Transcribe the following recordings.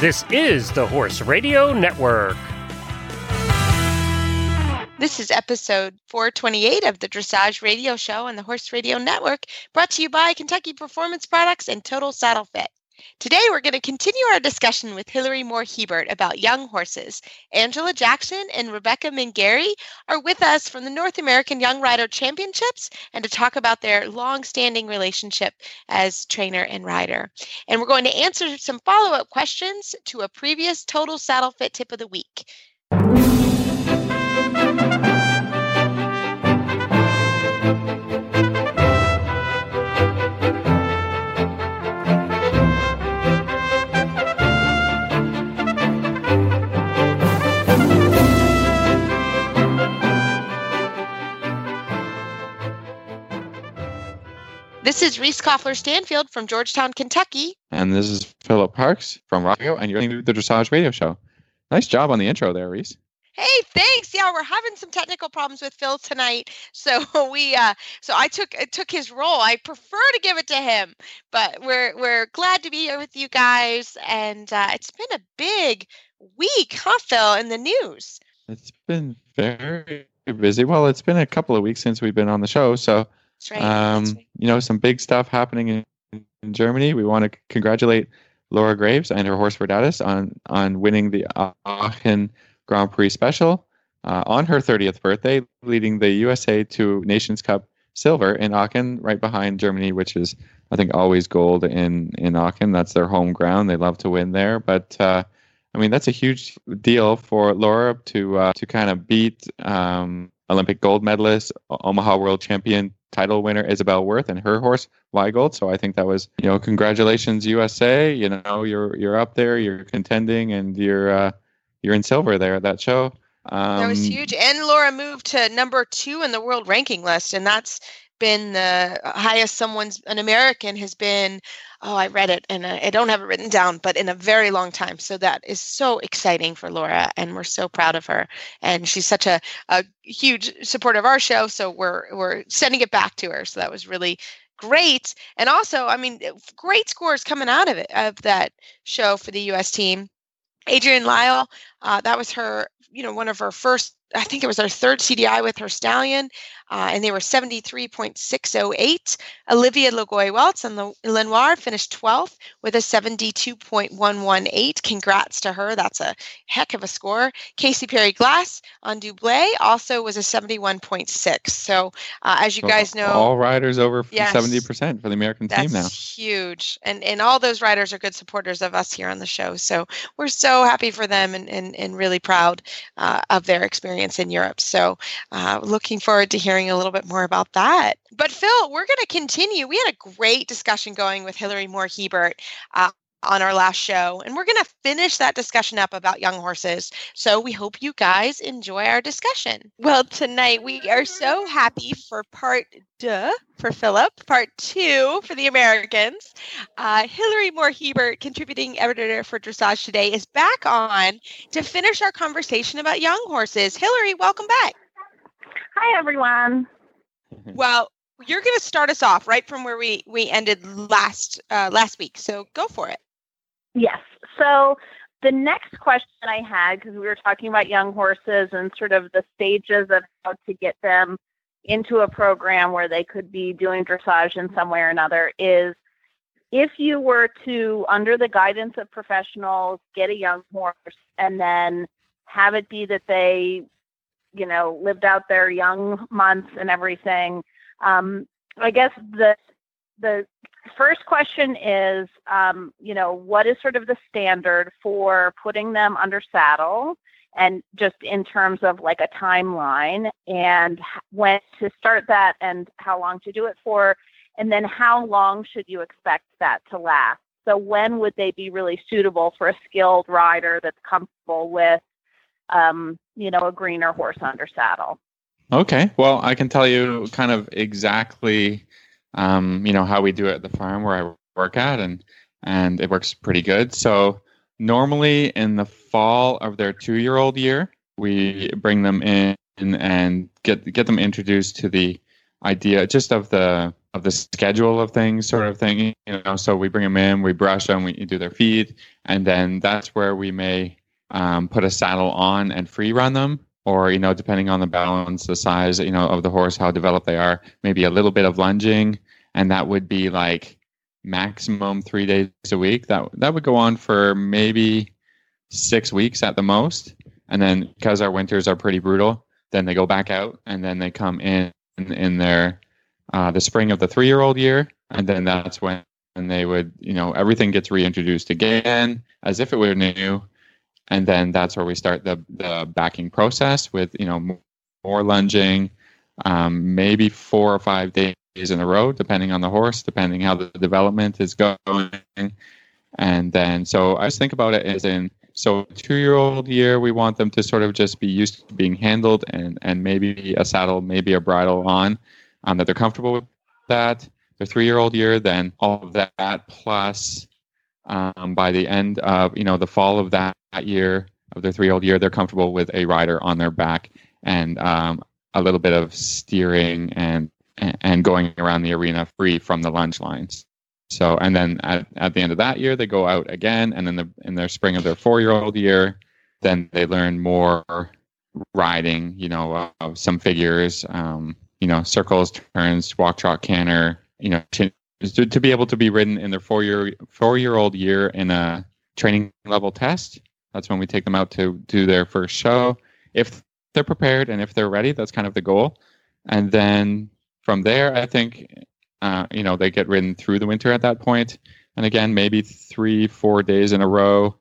This is the Horse Radio Network. This is episode 428 of the Dressage Radio Show on the Horse Radio Network, brought to you by Kentucky Performance Products and Total Saddle Fit. Today, we're going to continue our discussion with Hilary Moore Hebert about young horses. Angela Jackson and Rebekah Mingari are with us from the North American Young Rider Championships and to talk about their long standing relationship as trainer and rider. And we're going to answer some follow up questions to a previous Total Saddle Fit tip of the week. This is Reese Koffler Stanfield from Georgetown, Kentucky. And this is Philip Parks from Rockville, and you're listening to the Dressage Radio Show. Nice job on the intro there, Reese. Hey, thanks. Yeah, we're having some technical problems with Phil tonight, so we uh, so I took I took his role. I prefer to give it to him, but we're we're glad to be here with you guys, and uh, it's been a big week, huh, Phil, in the news. It's been very busy. Well, it's been a couple of weeks since we've been on the show, so right. um, right. you know, some big stuff happening in, in Germany. We want to congratulate Laura Graves and her horse Verdades on on winning the Aachen Grand Prix Special uh, on her 30th birthday, leading the USA to Nations Cup silver in Aachen, right behind Germany, which is I think always gold in in Aachen. That's their home ground. They love to win there, but. Uh, I mean that's a huge deal for Laura to uh, to kind of beat um, Olympic gold medalist, Omaha World Champion title winner Isabell Werth and her horse Weihegold. So I think that was you know congratulations USA. You know you're you're up there, you're contending, and you're uh, you're in silver there at that show. Um, that was huge. And Laura moved to number two in the world ranking list, and that's been the highest someone's an American has been. Oh, I read it, and I don't have it written down, but in a very long time. So that is so exciting for Laura, and we're so proud of her. And she's such a, a huge supporter of our show, so we're we're sending it back to her. So that was really great. And also, I mean, great scores coming out of it of that show for the U.S. team. Adrienne Lyle, uh, that was her, you know, one of her first. I think it was her third CDI with her stallion, uh, and they were 73.608. Olivia LaGoy Weltz and the Lonoir finished 12th with a 72.118. Congrats to her. That's a heck of a score. Kasey Perry Glass on Dublet also was a 71.6. So, uh, as you so guys know, all riders over Yes. seventy percent for the American team now. huge. And and all those riders are good supporters of us here on the show. So we're so happy for them and, and, and really proud uh, of their experience in Europe. So uh, looking forward to hearing a little bit more about that. But Phil, we're going to continue. We had a great discussion going with Hilary Moore Hebert. Uh, on our last show, and we're going to finish that discussion up about young horses. So we hope you guys enjoy our discussion. Well, tonight we are so happy for part duh for Philip, part two for the Americans. Uh, Hilary Moore Hebert, contributing editor for Dressage Today, is back on to finish our conversation about young horses. Hilary, welcome back. Hi, everyone. Well, you're going to start us off right from where we we ended last uh, last week. So go for it. Yes. So the next question I had, because we were talking about young horses and sort of the stages of how to get them into a program where they could be doing dressage in some way or another, is if you were to, under the guidance of professionals, get a young horse and then have it be that they, you know, lived out their young months and everything. Um, I guess the the first question is, um, you know, what is sort of the standard for putting them under saddle, and just in terms of like a timeline, and when to start that, and how long to do it for, and then how long should you expect that to last? So when would they be really suitable for a skilled rider that's comfortable with, um, you know, a greener horse under saddle? Okay. Well, I can tell you kind of exactly, um, you know, how we do it at the farm where I work at, and and it works pretty good. So normally in the fall of their two-year-old year, we bring them in and get get them introduced to the idea just of the of the schedule of things, sort of thing. You know, so we bring them in, we brush them, we do their feed, and then that's where we may um, put a saddle on and free run them, or you know, depending on the balance, the size, you know, of the horse, how developed they are, maybe a little bit of lunging, and that would be like maximum three days a week. That that would go on for maybe six weeks at the most, and then because our winters are pretty brutal, then they go back out, and then they come in in their uh, the spring of the three year old year, and then that's when they would you know everything gets reintroduced again as if it were new and then that's where we start the the backing process with you know more lunging um, maybe four or five days in a row depending on the horse depending how the development is going. And then so i just think about it as in so two year old year we want them to sort of just be used to being handled and and maybe a saddle maybe a bridle on um, that they're comfortable with that. Their three year old year then all of that plus um, by the end of you know the fall of that year of their three year they're comfortable with a rider on their back and um, a little bit of steering and and going around the arena free from the lunge lines so and then at, at the end of that year they go out again and then the, in their spring of their four year then they learn more riding you know uh, some figures um, you know circles turns walk trot canter you know to, to be able to be ridden in their four year four year old year in a training level test. That's when we take them out to do their first show. If they're prepared and if they're ready, that's kind of the goal. And then from there, I think uh, you know they get ridden through the winter at that point. And again, maybe three, four days in a row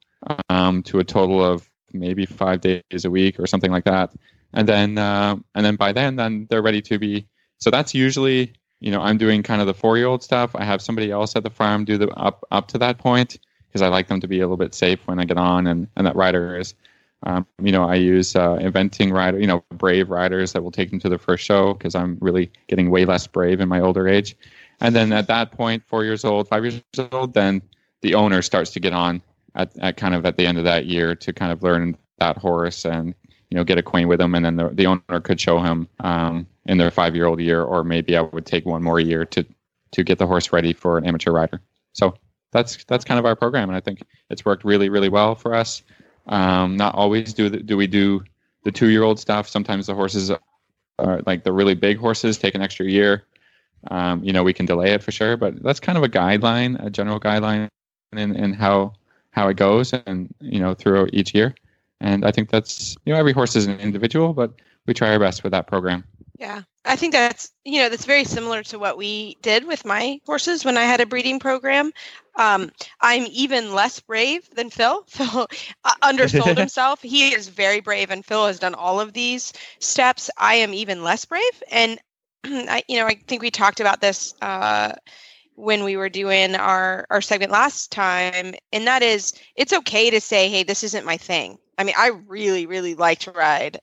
um, to a total of maybe five days a week or something like that. And then uh, and then by then, then they're ready to be. So that's usually you know i'm doing kind of the four year old stuff i have somebody else at the farm do the up up to that point because i like them to be a little bit safe when i get on and and that rider is um, you know i use uh, eventing rider you know brave riders that will take them to the first show because i'm really getting way less brave in my older age and then at that point four years old five years old then the owner starts to get on at, at kind of at the end of that year to kind of learn that horse and you know get acquainted with him and then the, the owner could show him um, in their five year old year, or maybe I would take one more year to to get the horse ready for an amateur rider. So that's that's kind of our program, and I think it's worked really really well for us. Um, not always do the, do we do the two year old stuff. Sometimes the horses are like the really big horses take an extra year. Um, you know, we can delay it for sure, but that's kind of a guideline, a general guideline in, in how how it goes, and you know, throughout each year. And I think that's you know every horse is an individual, but we try our best with that program. Yeah, I think that's you know that's very similar to what we did with my horses when I had a breeding program. Um, I'm even less brave than Phil. Phil uh, undersold himself. He is very brave, and Phil has done all of these steps. I am even less brave, and I, you know, I think we talked about this uh, when we were doing our our segment last time, and that is, it's okay to say, "Hey, this isn't my thing." I mean, I really, really like to ride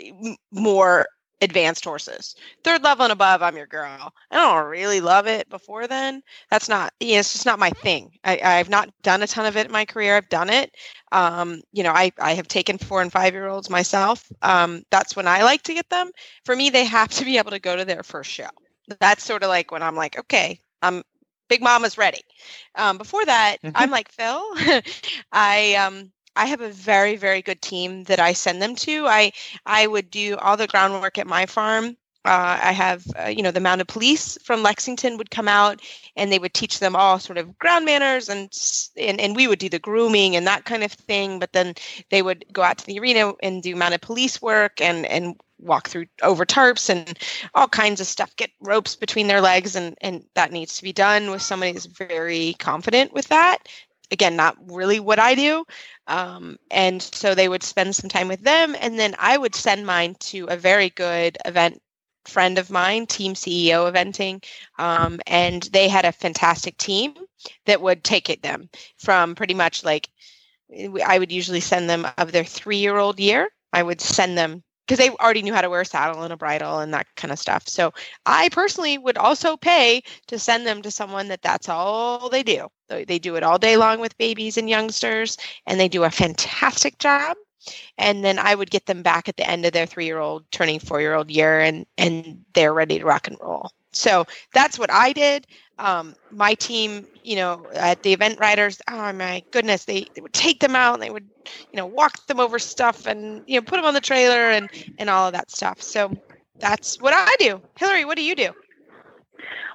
eh, more advanced horses. Third level and above, I'm your girl. I don't really love it before then. That's not, you know, it's just not my thing. I, I've not done a ton of it in my career. I've done it. Um, you know, I, I have taken four and five year olds myself. Um, that's when I like to get them. For me, they have to be able to go to their first show. That's sort of like when I'm like, okay, I'm Big Mama's ready. Um, before that, mm-hmm. I'm like Phil. I um, I have a very very good team that I send them to. I I would do all the groundwork at my farm. Uh, I have uh, you know the mounted police from Lexington would come out and they would teach them all sort of ground manners and and and we would do the grooming and that kind of thing. But then they would go out to the arena and do mounted police work and and walk through over tarps and all kinds of stuff get ropes between their legs and and that needs to be done with somebody who's very confident with that again not really what i do um, and so they would spend some time with them and then i would send mine to a very good event friend of mine team ceo eventing um, and they had a fantastic team that would take it them from pretty much like i would usually send them of their three year old year i would send them because they already knew how to wear a saddle and a bridle and that kind of stuff. So I personally would also pay to send them to someone that that's all they do. They do it all day long with babies and youngsters, and they do a fantastic job. And then I would get them back at the end of their three-year-old turning four-year-old year, and and they're ready to rock and roll. So that's what I did. Um, my team, you know, at the event riders, oh my goodness, they, they would take them out and they would, you know, walk them over stuff and, you know, put them on the trailer and, and all of that stuff. So that's what I do. Hilary, what do you do?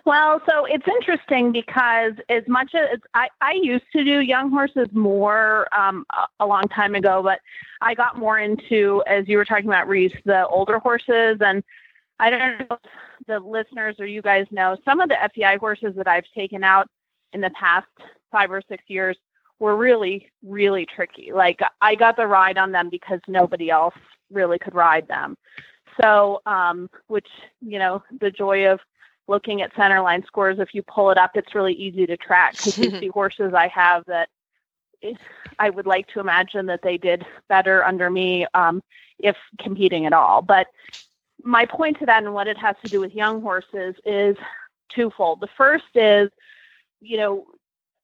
Well, so it's interesting because as much as I, I used to do young horses more um, a, long time ago, but I got more into, as you were talking about, Reese, the older horses. And I don't know the listeners or you guys know, some of the FEI horses that I've taken out in the past five or six years were really, really tricky. Like I got the ride on them because nobody else really could ride them. So, um, which, you know, the joy of looking at centerline scores, if you pull it up, it's really easy to track because you see horses I have that I would like to imagine that they did better under me um, if competing at all. But my point to that and what it has to do with young horses is twofold. The first is, you know,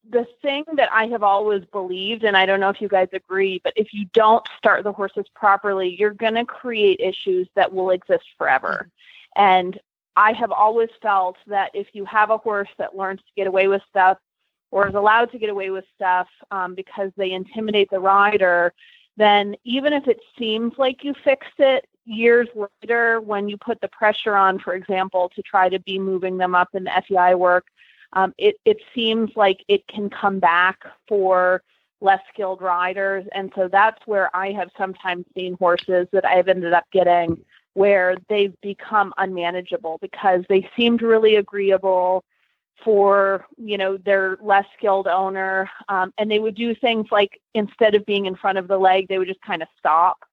the thing that I have always believed, and I don't know if you guys agree, but if you don't start the horses properly, you're going to create issues that will exist forever. And I have always felt that if you have a horse that learns to get away with stuff or is allowed to get away with stuff um, because they intimidate the rider, then even if it seems like you fixed it years later, when you put the pressure on, for example, to try to be moving them up in the FEI work, um, it, it seems like it can come back for less skilled riders. And so that's where I have sometimes seen horses that I've ended up getting where they've become unmanageable because they seemed really agreeable for you know their less skilled owner um, and they would do things like instead of being in front of the leg they would just kind of stop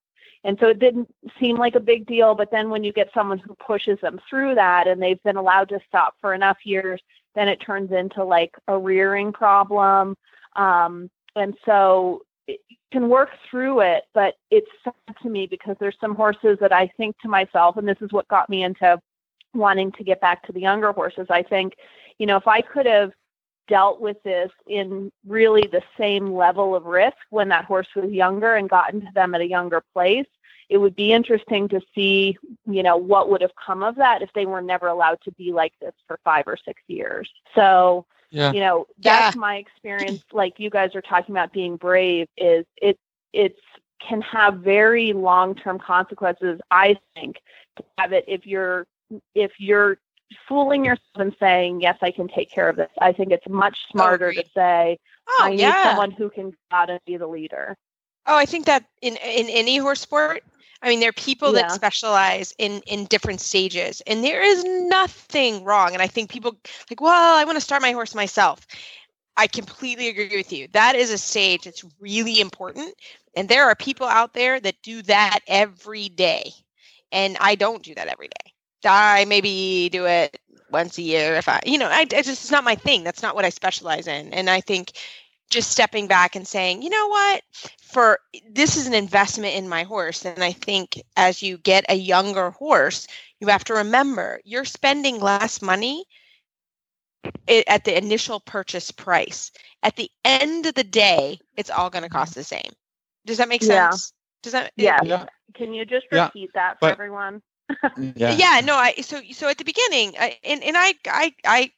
and so it didn't seem like a big deal but then when you get someone who pushes them through that and they've been allowed to stop for enough years then it turns into like a rearing problem um, and so it can work through it, but it's sad to me because there's some horses that I think to myself, and this is what got me into wanting to get back to the younger horses. I think, you know, if I could have dealt with this in really the same level of risk when that horse was younger and gotten to them at a younger place, it would be interesting to see, you know, what would have come of that if they were never allowed to be like this for five or six years. So, yeah. you know that's yeah. my experience like you guys are talking about being brave is it it's can have very long-term consequences i think to have it if you're if you're fooling yourself and saying yes i can take care of this i think it's much oh, smarter oh, to say oh, i need yeah. someone who can go out and be the leader oh i think that in in any horse sport I mean, there are people yeah. that specialize in in different stages, and there is nothing wrong. And I think people like, well, I want to start my horse myself. I completely agree with you. That is a stage that's really important, and there are people out there that do that every day, and I don't do that every day. I maybe do it once a year if I, you know, I, I just it's not my thing. That's not what I specialize in, and I think just stepping back and saying, you know what, for this is an investment in my horse. And I think as you get a younger horse, you have to remember you're spending less money at the initial purchase price. At the end of the day, it's all going to cost the same. Does that make sense? Yeah. Does that? Yeah. yeah. Can you just repeat yeah. that for but, everyone? yeah. yeah. No. I so so at the beginning, I, and and I I I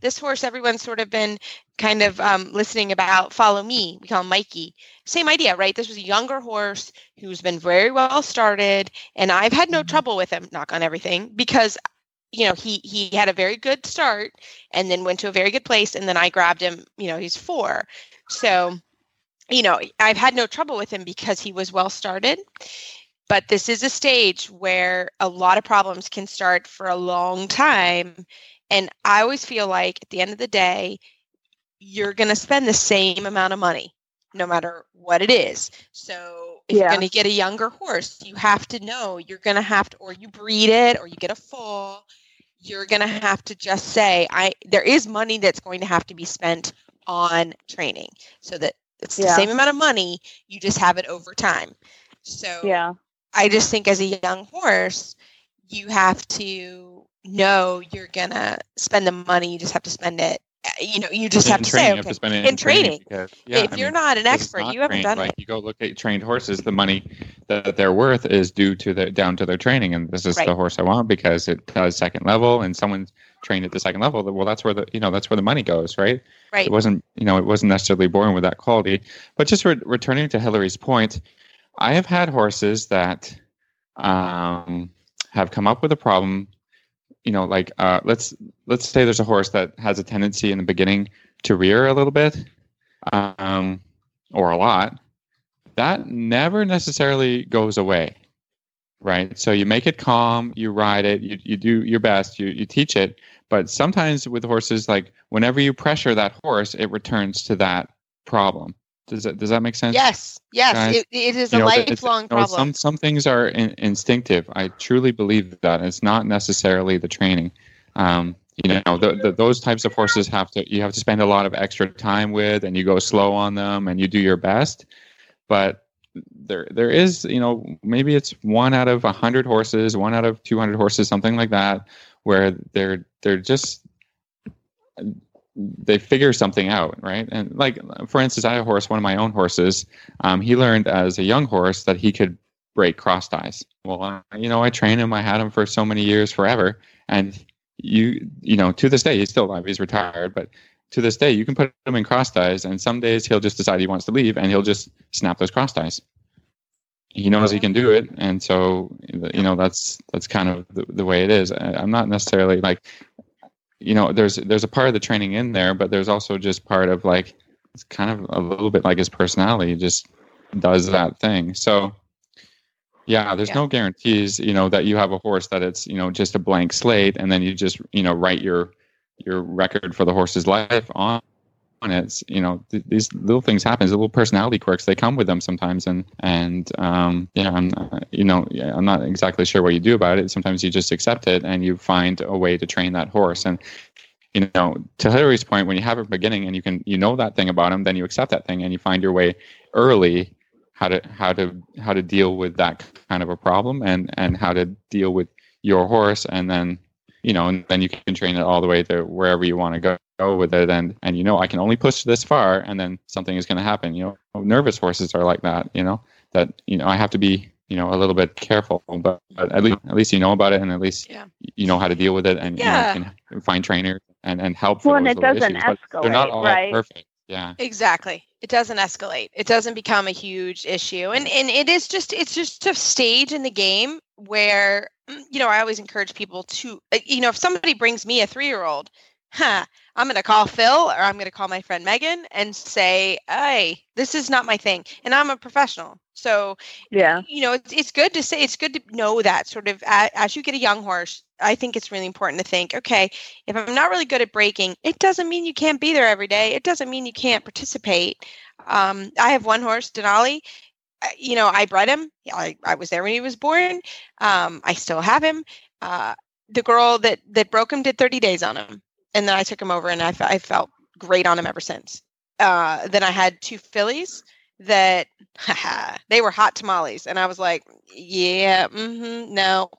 this horse everyone's sort of been kind of um, listening about follow me we call him mikey. Same idea right? This was a younger horse who's been very well started and i've had no mm-hmm. trouble with him knock on everything because you know he he had a very good start and then went to a very good place and then i grabbed him you know he's four. So you know i've had no trouble with him because he was well started but this is a stage where a lot of problems can start for a long time and I always feel like at the end of the day, you're going to spend the same amount of money no matter what it is. So if yeah. you're going to get a younger horse, you have to know you're going to have to, or you breed it, or you get a foal. You're going to have to just say, I there is money that's going to have to be spent on training, so that it's yeah. the same amount of money. You just have it over time. So yeah, I just think as a young horse, you have to know you're gonna spend the money. You just have to spend it. You know, you just have to say okay. Have to spend it in, in training. training because, yeah, if I you're mean, not an expert, not you haven't done like, it. You go look at trained horses. The money that they're worth is due to the down to their training, and this is right. the horse I want because it does second level, and someone trained at the second level, well, that's where the you know that's where the money goes, right? Right. It wasn't you know it wasn't necessarily born with that quality. But just re- returning to Hilary's point, I have had horses that um, have come up with a problem. You know, like uh, let's let's say there's a horse that has a tendency in the beginning to rear a little bit, um, or a lot. That never necessarily goes away right? So you make it calm, you ride it, you, you do your best, you, you teach it. But sometimes with horses, like whenever you pressure that horse, it returns to that problem. Does that does that make sense? Yes, yes, it, it is You a know, lifelong you know, problem. Some some things are in, instinctive. I truly believe that it's not necessarily the training. Um, you know, the, the, those types of horses have to you have to spend a lot of extra time with, and you go slow on them, and you do your best. But there there is you know maybe it's one out of a hundred horses, one out of two hundred horses, something like that, where they're they're just they figure something out, right? And like for instance, I have a horse, one of my own horses. Um, he learned as a young horse that he could break cross ties. Well, I, you know, I trained him. I had him for so many years, forever, and you you know to this day he's still alive. He's retired, but to this day you can put him in cross ties, and some days he'll just decide he wants to leave, and he'll just snap those cross ties. He knows he can do it, and so you know that's that's kind of the, the way it is. I, I'm not necessarily like you know there's there's a part of the training in there but there's also just part of like it's kind of a little bit like his personality just does that thing so yeah there's Yeah. no guarantees you know that you have a horse that it's you know just a blank slate and then you just you know write your your record for the horse's life on it It's, you know th- these little things happen these little personality quirks they come with them sometimes and and um yeah i'm uh, you know yeah, i'm not exactly sure what you do about it. Sometimes you just accept it and you find a way to train that horse. And you know to hilary's point when you have a beginning and you can you know that thing about him then you accept that thing and you find your way early how to how to how to deal with that kind of a problem and and how to deal with your horse. And then you know and then you can train it all the way to wherever you want to go go with it and and you know i can only push this far and then something is going to happen you know nervous horses are like that you know that you know i have to be you know a little bit careful but, but at least at least you know about it and at least Yeah. you know how to deal with it and Yeah. you, know, can find trainers and and help for Well, and it little doesn't issues, but they're not escalate, all right? perfect yeah Exactly. It doesn't escalate. It doesn't become a huge issue. And and it is just it's just a stage in the game where you know, I always encourage people to uh, you know, if somebody brings me a 3-year-old, huh, I'm going to call Phil or I'm going to call my friend Megan and say, "Hey, this is not my thing." And I'm a professional. So, Yeah. you know, it's, it's good to say, it's good to know that sort of a, as you get a young horse, I think it's really important to think, okay, if I'm not really good at breaking, it doesn't mean you can't be there every day. It doesn't mean you can't participate. Um, I have one horse, Denali. You know, I bred him. I, I was there when he was born. Um, I still have him. Uh, the girl that that broke him did 30 days on him, and then I took him over, and I, I felt great on him ever since. Uh, then I had two fillies that they were hot tamales, and I was like, yeah, mm-hmm, no,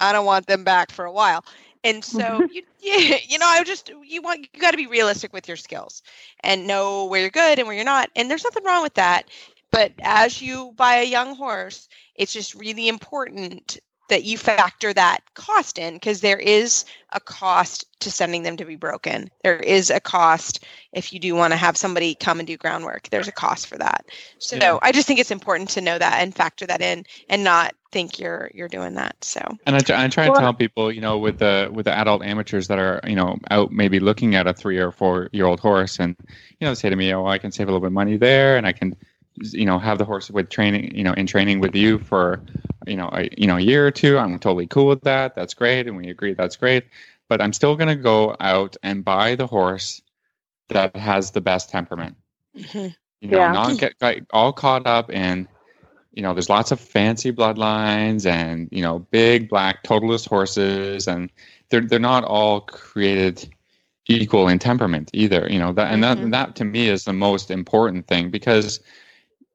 I don't want them back for a while. And so you, yeah, you know, I just you want you got to be realistic with your skills and know where you're good and where you're not. And there's nothing wrong with that. But as you buy a young horse, it's just really important that you factor that cost in because there is a cost to sending them to be broken. There is a cost if you do want to have somebody come and do groundwork. There's a cost for that. So Yeah. I just think it's important to know that and factor that in and not think you're you're doing that. So And I, try- I try and Well- tell people, you know, with the with the adult amateurs that are, you know, out maybe looking at a three or four year old horse, and you know, say to me, "Oh, I can save a little bit of money there, and I can, you know, have the horse with training, you know, in training with you for, you know, a you know a year or two. I'm totally cool with that. That's great, and we agree that's great. But I'm still going to go out and buy the horse that has the best temperament. mhm. You know, Yeah. not get, get all caught up in you know, there's lots of fancy bloodlines and you know, big black Totilas horses, and they're they're not all created equal in temperament either. You know that, and that Mhm. that to me is the most important thing because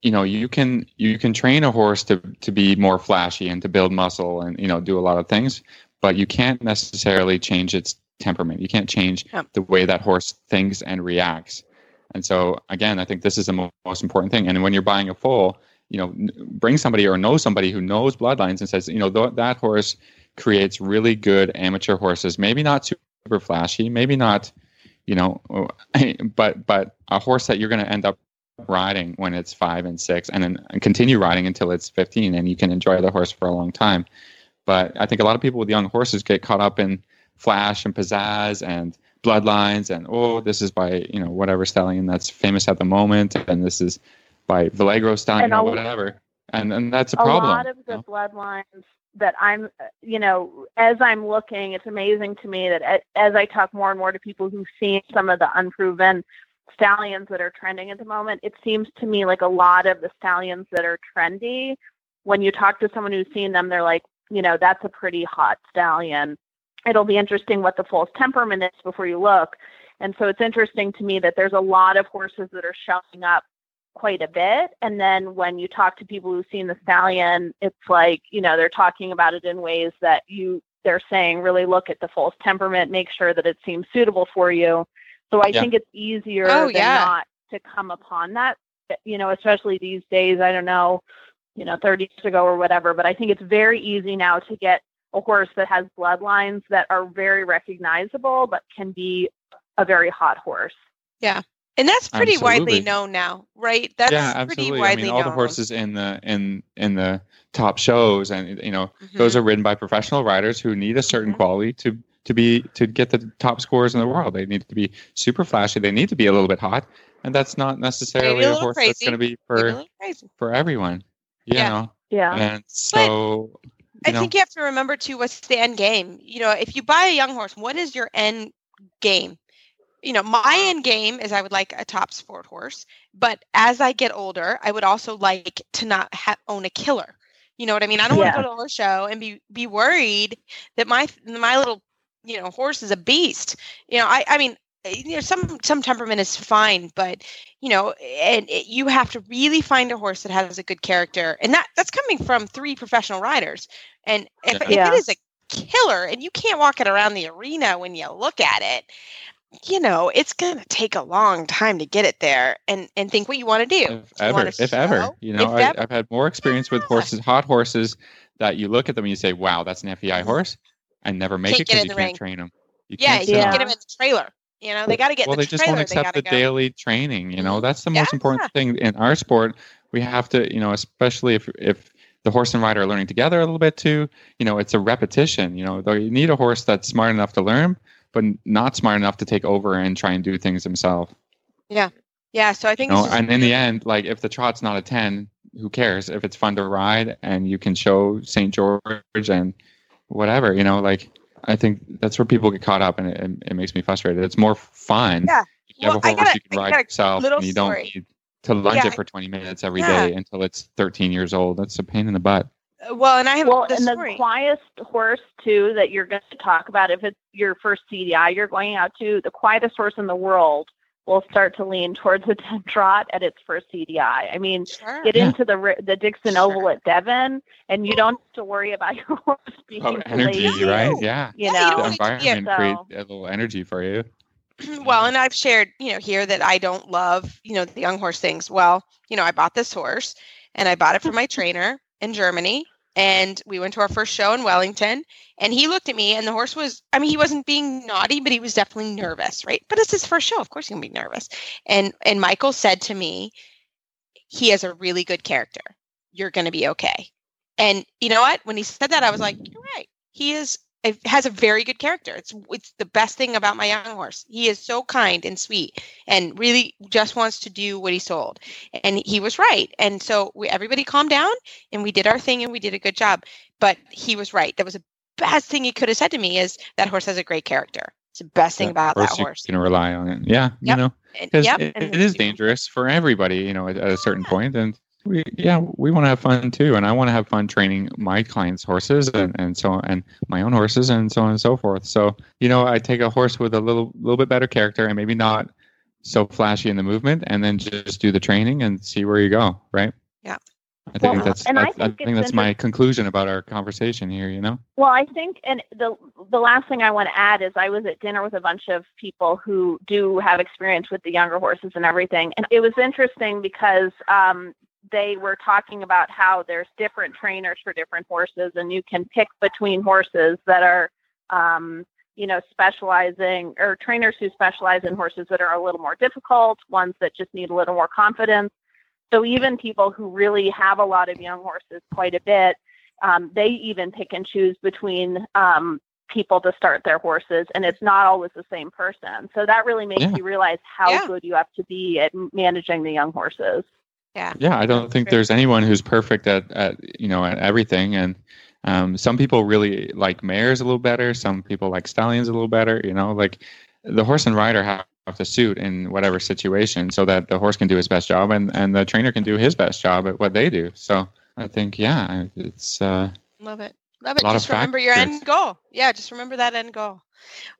you know you can you can train a horse to to be more flashy and to build muscle and you know do a lot of things, but you can't necessarily change its temperament. You can't change Yep. the way that horse thinks and reacts. And so again, I think this is the mo- most important thing. And when you're buying a foal, you know, n- bring somebody or know somebody who knows bloodlines and says, you know, th- that horse creates really good amateur horses. Maybe not super super flashy, maybe not, you know, but but a horse that you're going to end up riding when it's five and six, and then and continue riding until it's 15, and you can enjoy the horse for a long time. But I think a lot of people with young horses get caught up in flash and pizzazz and bloodlines and oh this is by you know whatever stallion that's famous at the moment and this is by Valegro stallion or whatever and and that's a, a problem. A lot of the you know? bloodlines that I'm, you know, as I'm looking, it's amazing to me that as I talk more and more to people who've seen some of the unproven stallions that are trending at the moment, it seems to me like a lot of the stallions that are trendy, when you talk to someone who's seen them, they're like, you know, that's a pretty hot stallion. It'll be interesting what the foal's temperament is before you look. And so it's interesting to me that there's a lot of horses that are showing up quite a bit. And then when you talk to people who've seen the stallion, it's like, you know, they're talking about it in ways that you they're saying really look at the foal's temperament, make sure that it seems suitable for you. So I yeah. think it's easier oh, than yeah. not to come upon that, you know, especially these days. I don't know, you know, 30 years ago or whatever, but I think it's very easy now to get a horse that has bloodlines that are very recognizable, but can be a very hot horse. Yeah. And that's pretty absolutely. widely known now, right? That's yeah, absolutely. I mean, all known. the horses in the in in the top shows, and you know, mm-hmm. those are ridden by professional riders who need a certain mm-hmm. quality to to be to get the top scores in the world. They need to be super flashy. They need to be a little bit hot, and that's not necessarily a, a, horse crazy. that's going to be for for everyone. You yeah. know. Yeah. And so. I know, think you have to remember too what's the end game. You know, if you buy a young horse, what is your end game? you know, my end game is I would like a top sport horse, but as I get older, I would also like to not ha- own a killer. You know what I mean? I don't yeah. want to go to a horse show and be be worried that my my little you know horse is a beast. You know, I I mean, eh, you know, some some temperament is fine, but you know, and it, you have to really find a horse that has a good character, and that that's coming from three professional riders. And if, yeah. if it is a killer, and you can't walk it around the arena when you look at it, you know, it's going to take a long time to get it there and, and think what you want to do. If ever, if ever, you know, I, have had more experience with horses, hot horses that you look at them and you say, wow, that's an FEI mm-hmm. horse and never make it because you can't ring. train them. You yeah, you can't get them in the trailer. You know, they got to get well, the they just won't accept the go. daily training. You know, mm-hmm. that's the most yeah. important thing in our sport. We have to, you know, especially if, if, the horse and rider are learning together a little bit too. You know, it's a repetition. You know, though you need a horse that's smart enough to learn, but not smart enough to take over and try and do things himself. Yeah. Yeah. So I think, you know, and in the end, like if the trot's not a 10, who cares if it's fun to ride and you can show St. George and whatever, you know, like I think that's where people get caught up and it, it makes me frustrated. It's more fun. Yeah. You well, have a horse you can ride yourself and you don't need to lunge yeah. it for 20 minutes every yeah. day until it's 13 years old. That's a pain in the butt. Uh, well, and I have well, the and story. the quietest horse too that you're going to talk about if it's your first CDI you're going out to, the quietest horse in the world will start to lean towards a 10 trot at its first CDI. I mean, sure. get yeah. into the the Dixon sure. Oval at Devon, and you don't have to worry about your horse being oh, energy, lazy. right? Yeah, you know, the environment so. creates a little energy for you. Well, and I've shared, you know, here that I don't love, you know, the young horse things. Well, you know, I bought this horse, and I bought it from my trainer in Germany, and we went to our first show in Wellington and he looked at me and the horse was I mean he wasn't being naughty but he was definitely nervous right? But it's his first show of course he's going to be nervous. And and Michael said to me he has a really good character. You're going to be okay. And you know what? When he said that I was like you're right. He is has a very good character. It's it's the best thing about my young horse. He is so kind and sweet, and really just wants to do what he's told. And he was right. And so we, everybody calmed down, and we did our thing, and we did a good job. But he was right. That was the best thing he could have said to me is that horse has a great character. It's the best thing about that horse. You can rely on it. Yeah, yep. you know, because yep. it, it is dangerous for everybody. You know, at, at a certain point, and we yeah we want to have fun too and i want to have fun training my clients horses and, and so and my own horses and so on and so forth so you know i take a horse with a little little bit better character and maybe not so flashy in the movement and then just do the training and see where you go right yeah I think well, that's I, I, think, I think that's my conclusion about our conversation here. You know. Well, I think, and the the last thing I want to add is I was at dinner with a bunch of people who do have experience with the younger horses and everything, and it was interesting because um, they were talking about how there's different trainers for different horses and you can pick between horses that are um, you know, specializing or trainers who specialize in horses that are a little more difficult, ones that just need a little more confidence. So even people who really have a lot of young horses quite a bit, um, they even pick and choose between um, people to start their horses, and it's not always the same person. So that really makes yeah. you realize how yeah. good you have to be at managing the young horses. Yeah. Yeah, I don't think there's anyone who's perfect at, at you know at everything, and um, some people really like mares a little better. Some people like stallions a little better. You know, like the horse and rider have to suit in whatever situation so that the horse can do his best job and, and the trainer can do his best job at what they do. So I think, yeah, it's. Uh, Love it. Love it. Just remember your end goal. Yeah, just remember that end goal.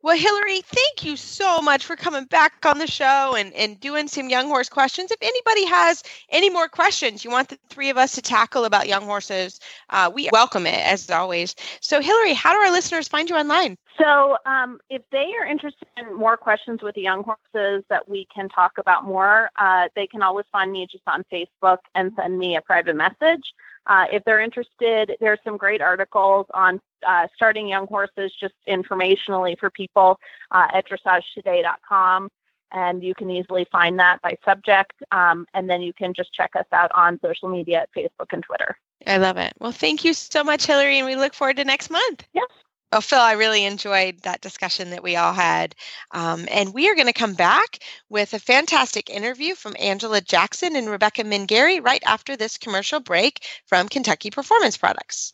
Well, Hilary, thank you so much for coming back on the show and, and doing some young horse questions. If anybody has any more questions you want the three of us to tackle about young horses, uh, we welcome it as always. So, Hilary, how do our listeners find you online? So, um, if they are interested in more questions with the young horses that we can talk about more, uh, they can always find me just on Facebook and send me a private message. Uh, if they're interested, there's some great articles on uh, starting young horses just informationally for people uh, at dressagetoday.com. And you can easily find that by subject. Um, and then you can just check us out on social media at Facebook and Twitter. I love it. Well, thank you so much, Hilary, and we look forward to next month. Yes. Well, Phil, I really enjoyed that discussion that we all had. Um, and we are going to come back with a fantastic interview from Angela Jackson and Rebekah Mingari right after this commercial break from Kentucky Performance Products.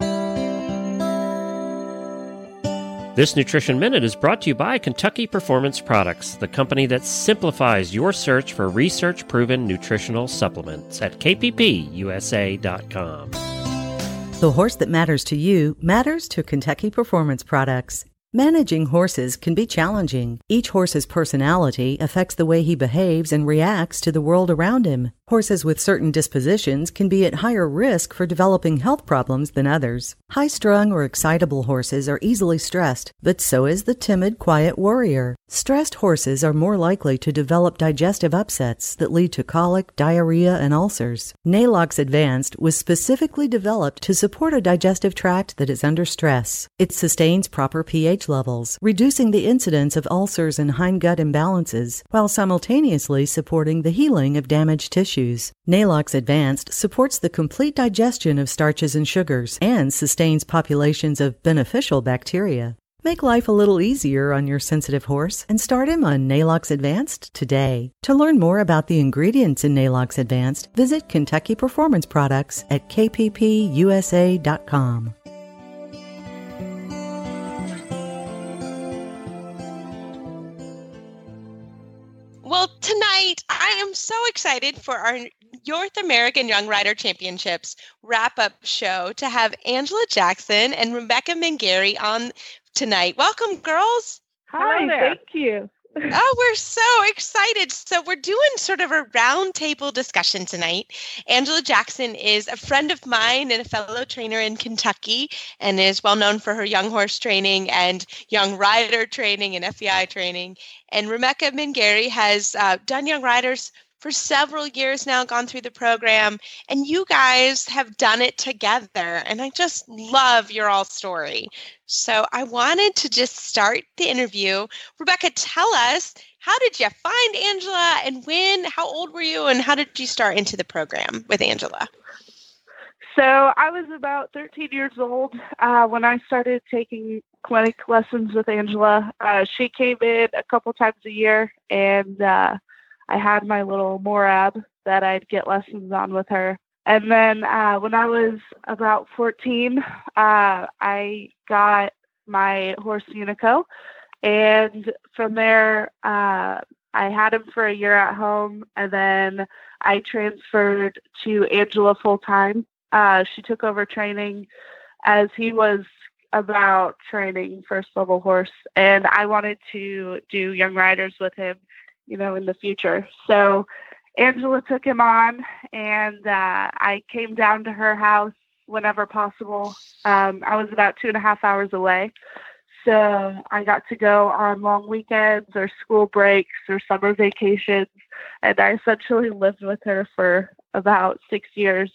This Nutrition Minute is brought to you by Kentucky Performance Products, the company that simplifies your search for research proven nutritional supplements at kppusa.com. The horse that matters to you matters to Kentucky Performance Products. Managing horses can be challenging. Each horse's personality affects the way he behaves and reacts to the world around him. Horses with certain dispositions can be at higher risk for developing health problems than others. High strung or excitable horses are easily stressed, but so is the timid, quiet warrior. Stressed horses are more likely to develop digestive upsets that lead to colic, diarrhea, and ulcers. Neigh-Lox Advanced was specifically developed to support a digestive tract that is under stress. It sustains proper pH levels, reducing the incidence of ulcers and hindgut imbalances, while simultaneously supporting the healing of damaged tissue tissues. Neigh-Lox Advanced supports the complete digestion of starches and sugars and sustains populations of beneficial bacteria. Make life a little easier on your sensitive horse and start him on Neigh-Lox Advanced today. To learn more about the ingredients in Neigh-Lox Advanced, visit Kentucky Performance Products at kppusa.com. Well, tonight I am so excited for our North American Young Rider Championships wrap up show to have Angela Jackson and Rebekah Mingari on tonight. Welcome, girls. Hi, thank you. Oh, we're so excited. So, we're doing sort of a roundtable discussion tonight. Angela Jackson is a friend of mine and a fellow trainer in Kentucky and is well known for her young horse training and young rider training and FEI training. And Rebekah Mingari has uh, done young riders for several years now, gone through the program, and you guys have done it together. And I just love your all story. So I wanted to just start the interview. Rebekah, tell us how did you find Angela and when? How old were you and how did you start into the program with Angela? So I was about 13 years old uh, when I started taking clinic lessons with Angela. Uh, she came in a couple times a year, and uh, I had my little Morab that I'd get lessons on with her. And then uh, when I was about 14, uh, I got my horse Unico. And from there, uh, I had him for a year at home. And then I transferred to Angela full time. Uh, she took over training as he was about training first level horse. And I wanted to do young riders with him you know, in the future. So Angela took him on, and uh, I came down to her house whenever possible. Um, I was about two and a half hours away. So I got to go on long weekends or school breaks or summer vacations. And I essentially lived with her for about six years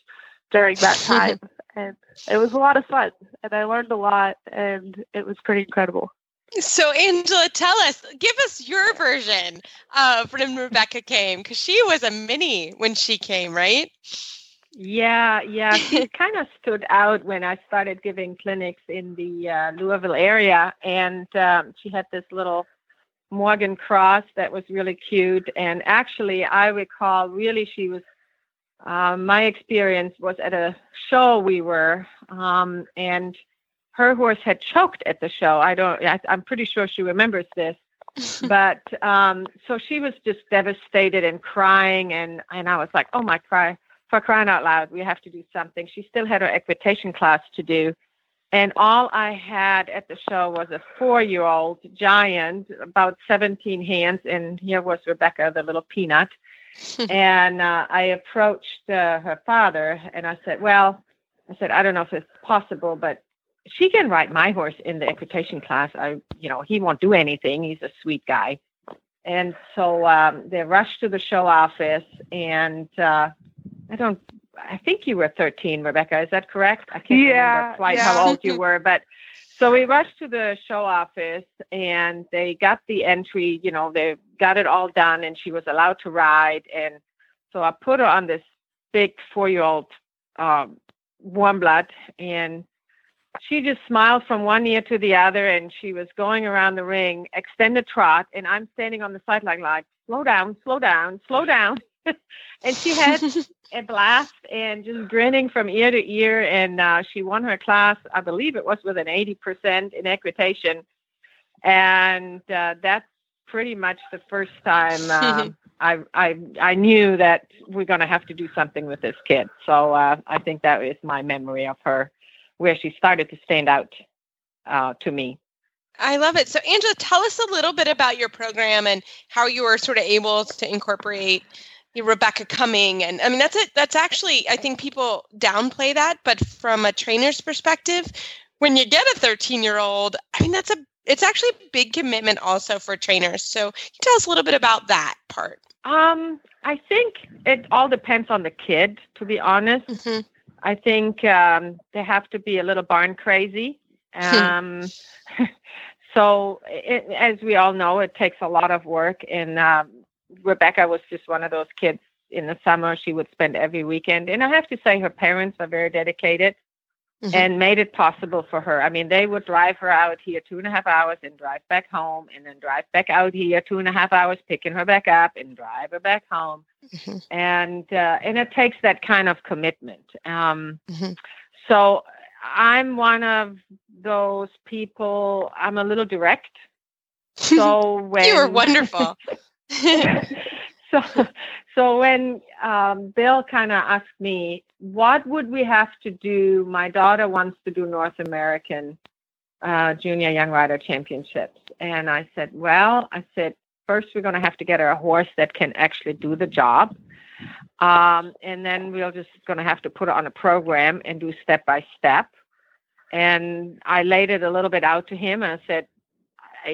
during that time. and it was a lot of fun. And I learned a lot, and it was pretty incredible. So, Angela, tell us, give us your version of when Rebekah came, because she was a mini when she came, right? Yeah, yeah. She kind of stood out when I started giving clinics in the uh, Louisville area, and um, she had this little Morgan cross that was really cute. And actually, I recall really she was. Uh, my experience was at a show we were, um, and her horse had choked at the show. I don't. I, am pretty sure she remembers this. but um, so she was just devastated and crying, and and I was like, oh my cry for crying out loud, we have to do something. She still had her equitation class to do. And all I had at the show was a four year old giant, about 17 hands. And here was Rebekah, the little peanut. and uh, I approached uh, her father and I said, Well, I said, I don't know if it's possible, but she can ride my horse in the equitation class. I, you know, he won't do anything. He's a sweet guy. And so um, they rushed to the show office, and uh, I don't. I think you were 13, Rebekah. Is that correct? I can't yeah, remember quite yeah. how old you were, but so we rushed to the show office and they got the entry. You know, they got it all done, and she was allowed to ride. And so I put her on this big four-year-old um, warm blood, and she just smiled from one ear to the other, and she was going around the ring, extended trot, and I'm standing on the sideline like, slow down, slow down, slow down. and she had a blast and just grinning from ear to ear. And uh, she won her class, I believe it was with an 80% in equitation. And uh, that's pretty much the first time uh, I, I, I knew that we're going to have to do something with this kid. So uh, I think that is my memory of her, where she started to stand out uh, to me. I love it. So, Angela, tell us a little bit about your program and how you were sort of able to incorporate Rebekah Cumming, and I mean that's it. That's actually I think people downplay that, but from a trainer's perspective, when you get a 13 year old, I mean that's a it's actually a big commitment also for trainers. So tell us a little bit about that part. Um, I think it all depends on the kid. To be honest, mm-hmm. I think um, they have to be a little barn crazy. Um, so, it, as we all know, it takes a lot of work, and um, Rebekah was just one of those kids in the summer she would spend every weekend. And I have to say, her parents are very dedicated mm-hmm. and made it possible for her. I mean, they would drive her out here two and a half hours and drive back home, and then drive back out here two and a half hours, picking her back up and drive her back home. Mm-hmm. And uh, and it takes that kind of commitment. Um, mm-hmm. So I'm one of those people. I'm a little direct. So when you were wonderful. so so when um, bill kind of asked me what would we have to do? My daughter wants to do north american uh, junior young rider championships. And i said well i said first we're going to have to get her a horse that can actually do the job um, and then we're just going to have to put her on a program and do step by step. And i laid it a little bit out to him and i said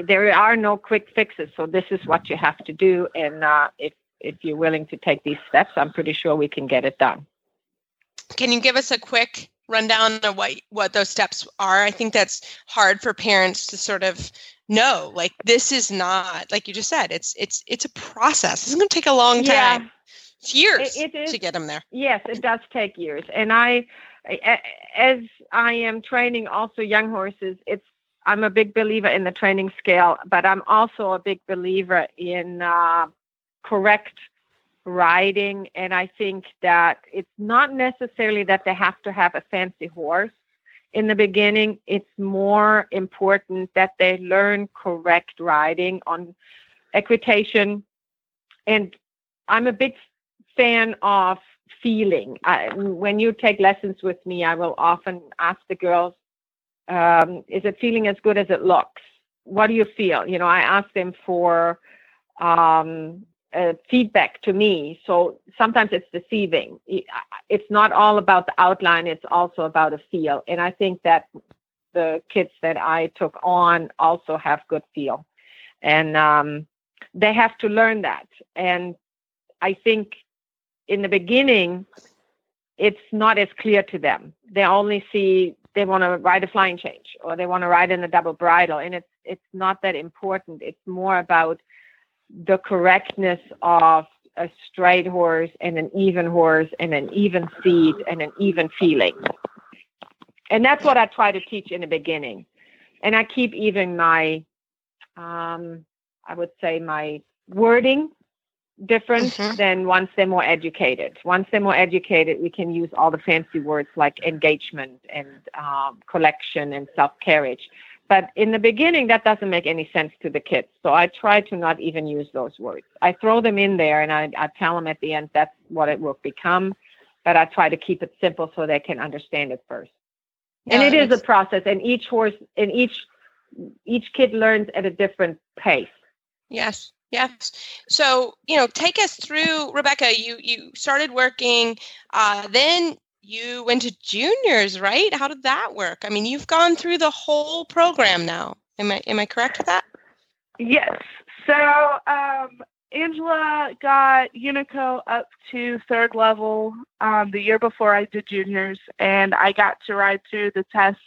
there are no quick fixes. So this is what you have to do, and uh, if if you're willing to take these steps, I'm pretty sure we can get it done. Can you give us a quick rundown of what what those steps are? I think that's hard for parents to sort of know. Like this is not like you just said. It's it's it's a process. It's going to take a long time. Yeah. It's years it, it is, to get them there. Yes, it does take years, and I as I am training also young horses, it's I'm a big believer in the training scale, but I'm also a big believer in uh, correct riding. And I think that it's not necessarily that they have to have a fancy horse in the beginning. It's more important that they learn correct riding on equitation. And I'm a big fan of feeling. I, when you take lessons with me, I will often ask the girls, um, is it feeling as good as it looks? What do you feel? You know, I ask them for um, uh, feedback to me. So sometimes it's deceiving. It's not all about the outline, it's also about a feel. And I think that the kids that I took on also have good feel. And um, they have to learn that. And I think in the beginning, it's not as clear to them. They only see they want to ride a flying change or they want to ride in a double bridle and it's it's not that important. It's more about the correctness of a straight horse and an even horse and an even seat and an even feeling. And that's what I try to teach in the beginning. And I keep even my, um, I would say, my wording different mm-hmm. than once they're more educated. Once they're more educated, we can use all the fancy words like engagement and um, collection and self carriage. But in the beginning, that doesn't make any sense to the kids. So I try to not even use those words. I throw them in there and I, I tell them at the end that's what it will become. But I try to keep it simple so they can understand it first. Yeah, and it is a process, and each horse and each each kid learns at a different pace. Yes. Yes. So, you know, take us through, Rebekah. You you started working, uh, then you went to juniors, right? How did that work? I mean, you've gone through the whole program now. Am I am I correct with that? Yes. So um, Angela got Unico up to third level um, the year before I did juniors, and I got to ride through the test.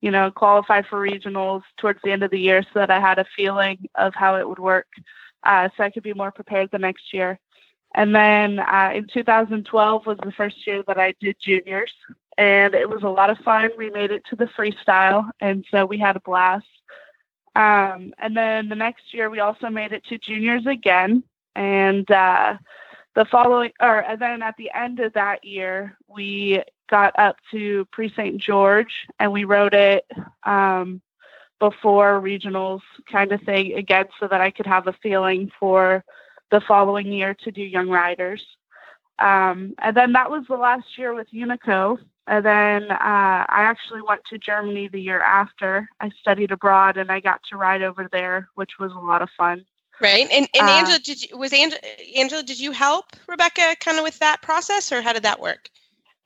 You know, qualify for regionals towards the end of the year, so that I had a feeling of how it would work, uh, so I could be more prepared the next year. And then uh, in 2012 was the first year that I did juniors, and it was a lot of fun. We made it to the freestyle, and so we had a blast. Um, and then the next year, we also made it to juniors again, and uh, the following, or and then at the end of that year, we got up to Prix Saint George, and we rode it um, before regionals, kind of thing again, so that I could have a feeling for the following year to do Young Riders. Um, and then that was the last year with Unico. And then uh, I actually went to Germany the year after. I studied abroad and I got to ride over there, which was a lot of fun. Right. And, and uh, Angela, did you, was Angela, Angela, did you help Rebekah kind of with that process or how did that work?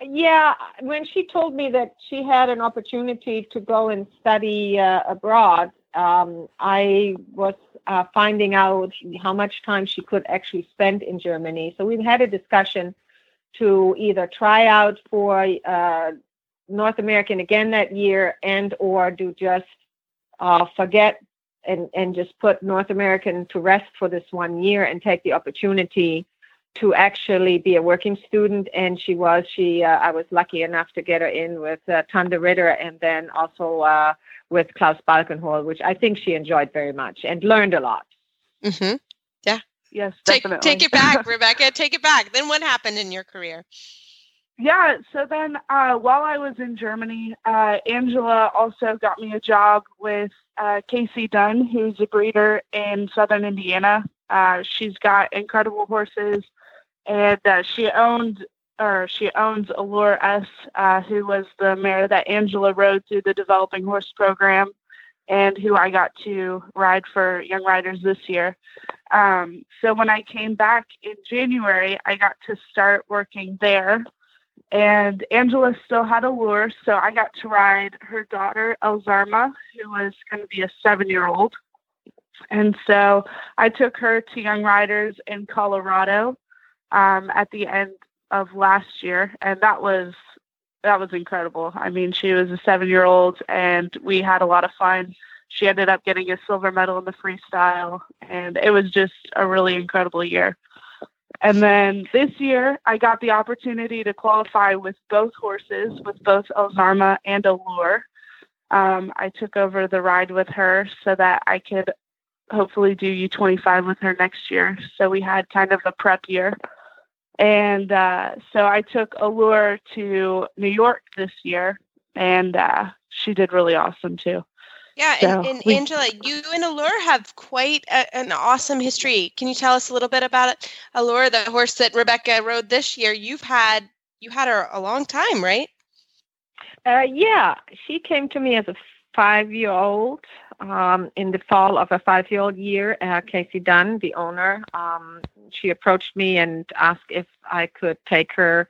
Yeah, when she told me that she had an opportunity to go and study uh, abroad, um, I was uh, finding out how much time she could actually spend in Germany. So we had a discussion to either try out for uh, North American again that year and or do just uh, forget and, and just put North American to rest for this one year and take the opportunity to actually be a working student. And she was, she, uh, I was lucky enough to get her in with uh, Tande Ritter and then also uh, with Klaus Balkenhol, which I think she enjoyed very much and learned a lot. Mm-hmm. Yeah. Yes, take, definitely. Take it back, Rebekah. Take it back. Then what happened in your career? Yeah, so then uh, while I was in Germany, uh, Angela also got me a job with uh, Casey Dunn, who's a breeder in southern Indiana. Uh, she's got incredible horses, and uh, she owned or she owns Allure S, uh, who was the mare that Angela rode through the developing horse program and who I got to ride for Young Riders this year. Um, so when I came back in January, I got to start working there. And Angela still had Allure, so I got to ride her daughter, Elzarma, who was going to be a seven year old. And so I took her to Young Riders in Colorado um, at the end of last year, and that was that was incredible. I mean, she was a seven year old, and we had a lot of fun. She ended up getting a silver medal in the freestyle, and it was just a really incredible year. And then this year, I got the opportunity to qualify with both horses, with both Elzarma and Allure. Um, I took over the ride with her so that I could hopefully do U25 with her next year. So we had kind of a prep year. And uh, so I took Allure to New York this year, and uh, she did really awesome too. Yeah, so and, and we, Angela, you and Allure have quite a, an awesome history. Can you tell us a little bit about it? Allure, the horse that Rebekah rode this year, you've had you had her a long time, right? Uh, yeah, she came to me as a five-year-old um, in the fall of a five-year-old year. Uh, Casey Dunn, the owner, um, she approached me and asked if I could take her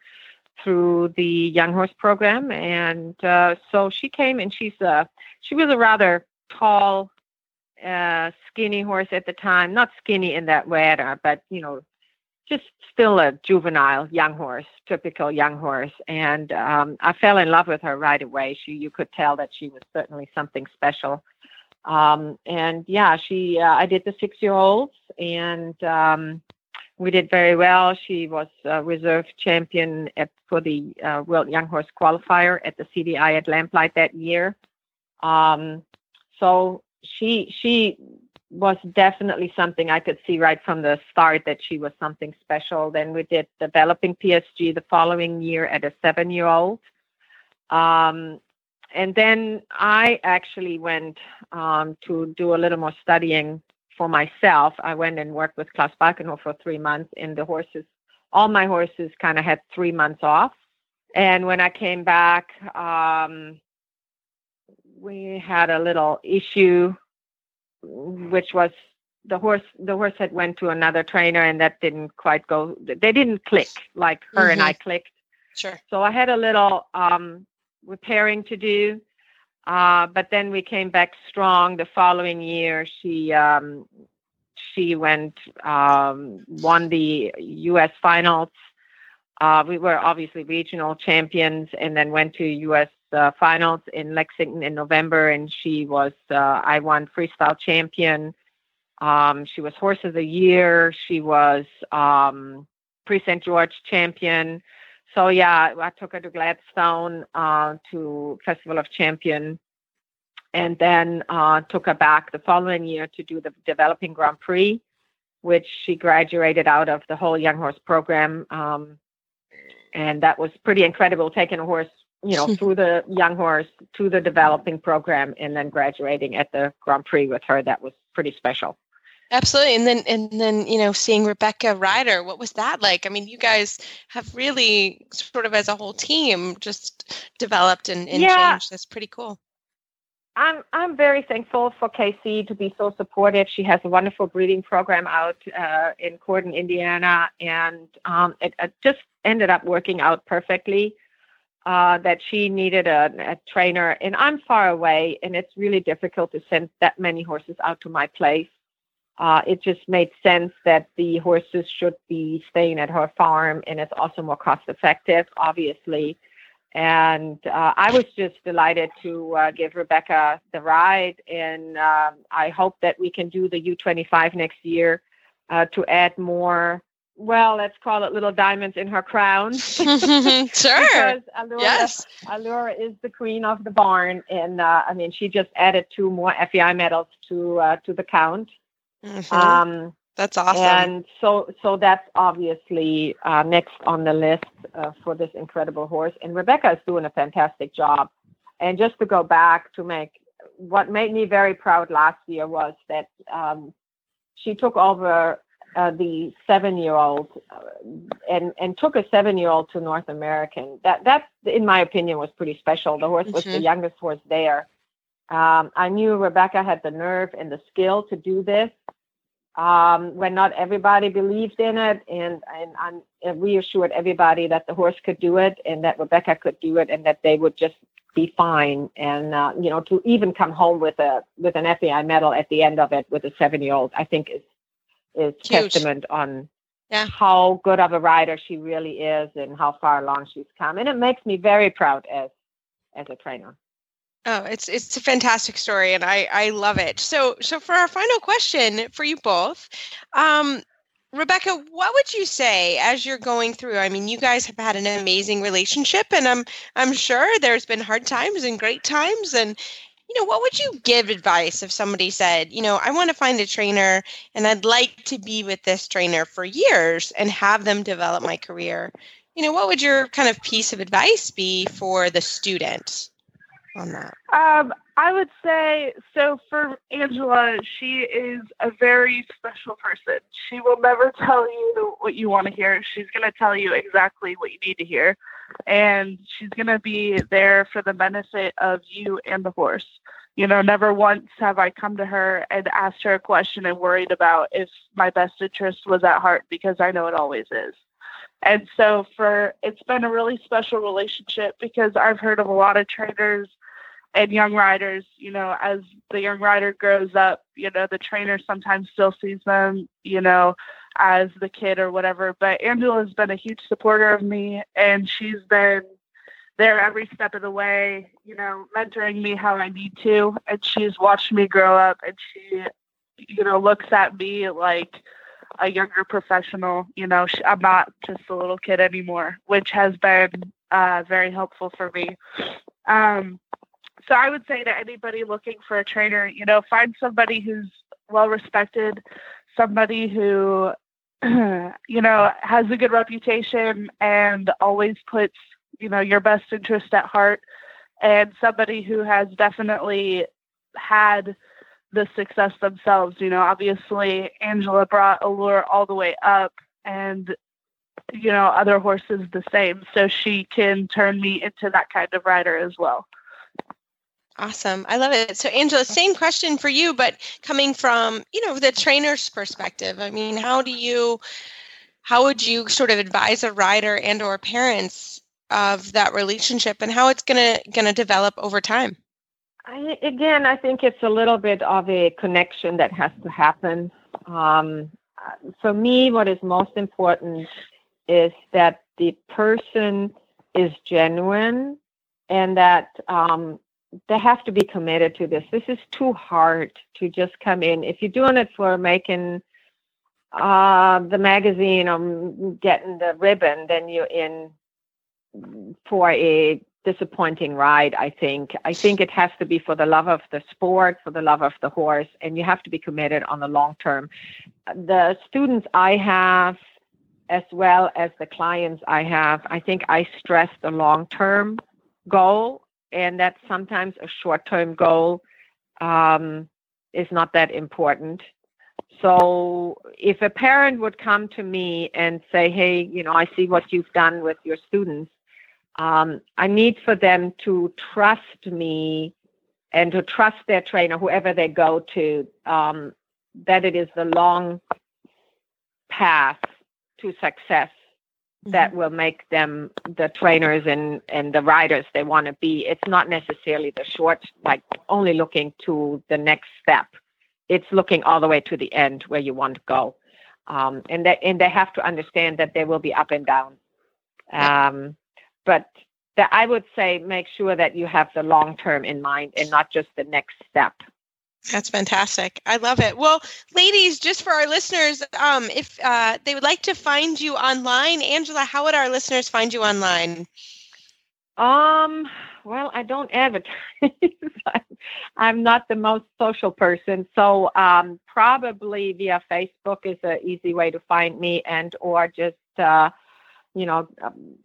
through the young horse program, and uh, so she came and she's a she was a rather tall, uh, skinny horse at the time. Not skinny in that way, but you know, just still a juvenile young horse, typical young horse. And um, I fell in love with her right away. She, you could tell that she was certainly something special. Um, and yeah, she uh, I did the six year olds and um, we did very well. She was reserve champion at, for the uh, World Young Horse Qualifier at the CDI at Lamplight that year. Um, so she she was definitely something I could see right from the start that she was something special. Then we did developing PSG the following year at a seven year old. Um, and then I actually went um, to do a little more studying for myself. I went and worked with Klaus Balkenhol for three months, and the horses, all my horses kind of had three months off. And when I came back, um, we had a little issue, which was the horse. The horse had went to another trainer, and that didn't quite go. They didn't click like her mm-hmm. and I clicked. Sure. So I had a little um, repairing to do. Uh, but then we came back strong the following year. She um, she went um, won the U.S. finals. Uh, we were obviously regional champions, and then went to U.S. Uh, finals in Lexington in November. And she was uh, I won freestyle champion. Um, she was horse of the year. She was um, Prix St. George champion so yeah, I took her to Gladstone uh, to Festival of Champion, and then uh, took her back the following year to do the Developing Grand Prix, which she graduated out of the whole young horse program, um, and that was pretty incredible. Taking a horse, you know, through the young horse to the developing program, and then graduating at the Grand Prix with her. That was pretty special. Absolutely. And then and then, you know, seeing Rebekah Ryder, what was that like? I mean, you guys have really sort of as a whole team just developed and, and yeah. changed. That's pretty cool. I'm I'm very thankful for Casey to be so supportive. She has a wonderful breeding program out uh, in Corydon, Indiana, and um, it, it, just ended up working out perfectly. Uh, that she needed a, a, trainer, and I'm far away, and it's really difficult to send that many horses out to my place uh, it just made sense that the horses should be staying at her farm and it's also more cost effective, obviously. And uh, I was just delighted to uh, give Rebekah the ride. And um, I hope that we can do the U25 next year uh, to add more well, let's call it little diamonds in her crown. sure. because Allure, yes. Allure is the queen of the barn, and uh, I mean, she just added two more FEI medals to uh, to the count. Mm-hmm. Um, that's awesome. And so, so that's obviously uh, next on the list uh, for this incredible horse. And Rebekah is doing a fantastic job. And just to go back to make what made me very proud last year was that um, she took over uh, the seven-year-old uh, and and took a seven-year-old to North American. That that, in my opinion, was pretty special. The horse was mm-hmm. the youngest horse there. Um, I knew Rebekah had the nerve and the skill to do this um, when not everybody believed in it. And, and I reassured everybody that the horse could do it and that Rebekah could do it and that they would just be fine. And, uh, you know, to even come home with a, with an FEI medal at the end of it with a seven year old, I think is, is Huge. testament on yeah. how good of a rider she really is and how far along she's come. And it makes me very proud as, as a trainer. Oh, it's it's a fantastic story, and I I love it. So so for our final question for you both, um, Rebekah, what would you say as you're going through? I mean, you guys have had an amazing relationship, and I'm I'm sure there's been hard times and great times, and you know, what would you give advice if somebody said, you know, I want to find a trainer and I'd like to be with this trainer for years and have them develop my career? You know, what would your kind of piece of advice be for the student? on that? Um, I would say so for Angela, she is a very special person. She will never tell you what you want to hear. She's going to tell you exactly what you need to hear. And she's going to be there for the benefit of you and the horse. You know, never once have I come to her and asked her a question and worried about if my best interest was at heart because I know it always is. And so for it's been a really special relationship because I've heard of a lot of trainers and young riders, you know, as the young rider grows up, you know, the trainer sometimes still sees them, you know, as the kid or whatever. But Angela has been a huge supporter of me, and she's been there every step of the way, you know, mentoring me how I need to. And she's watched me grow up and she, you know, looks at me like a younger professional. You know, she, I'm not just a little kid anymore, which has been uh, very helpful for me. Um, so I would say to anybody looking for a trainer, you know, find somebody who's well respected, somebody who, you know, has a good reputation and always puts, you know, your best interest at heart, and somebody who has definitely had the success themselves. You know, obviously Angela brought Allure all the way up, and you know, other horses the same. So she can turn me into that kind of rider as well. Awesome. I love it. So Angela, same question for you, but coming from, you know, the trainer's perspective. I mean, how do you how would you sort of advise a rider and or parents of that relationship and how it's gonna gonna develop over time? I, again, I think it's a little bit of a connection that has to happen. Um, for me, what is most important is that the person is genuine and that um, they have to be committed to this. This is too hard to just come in. If you're doing it for making uh, the magazine or getting the ribbon, then you're in for a disappointing ride, I think. I think it has to be for the love of the sport, for the love of the horse, and you have to be committed on the long term. The students I have, as well as the clients I have, I think I stress the long term goal, and that sometimes a short term goal um, is not that important. So if a parent would come to me and say, hey, you know, I see what you've done with your students um, I need for them to trust me and to trust their trainer, whoever they go to, um, that it is the long path to success that mm-hmm. will make them the trainers and, and the riders they want to be. It's not necessarily the short, like only looking to the next step. It's looking all the way to the end where you want to go. Um, and, that, and they have to understand that there will be up and down. Um, but that I would say make sure that you have the long term in mind and not just the next step. That's fantastic. I love it. Well, ladies, just for our listeners, um, if uh, they would like to find you online, Angela, how would our listeners find you online? Um, well, I don't advertise. I'm not the most social person, so um, probably via Facebook is an easy way to find me, and or just uh, you know, um,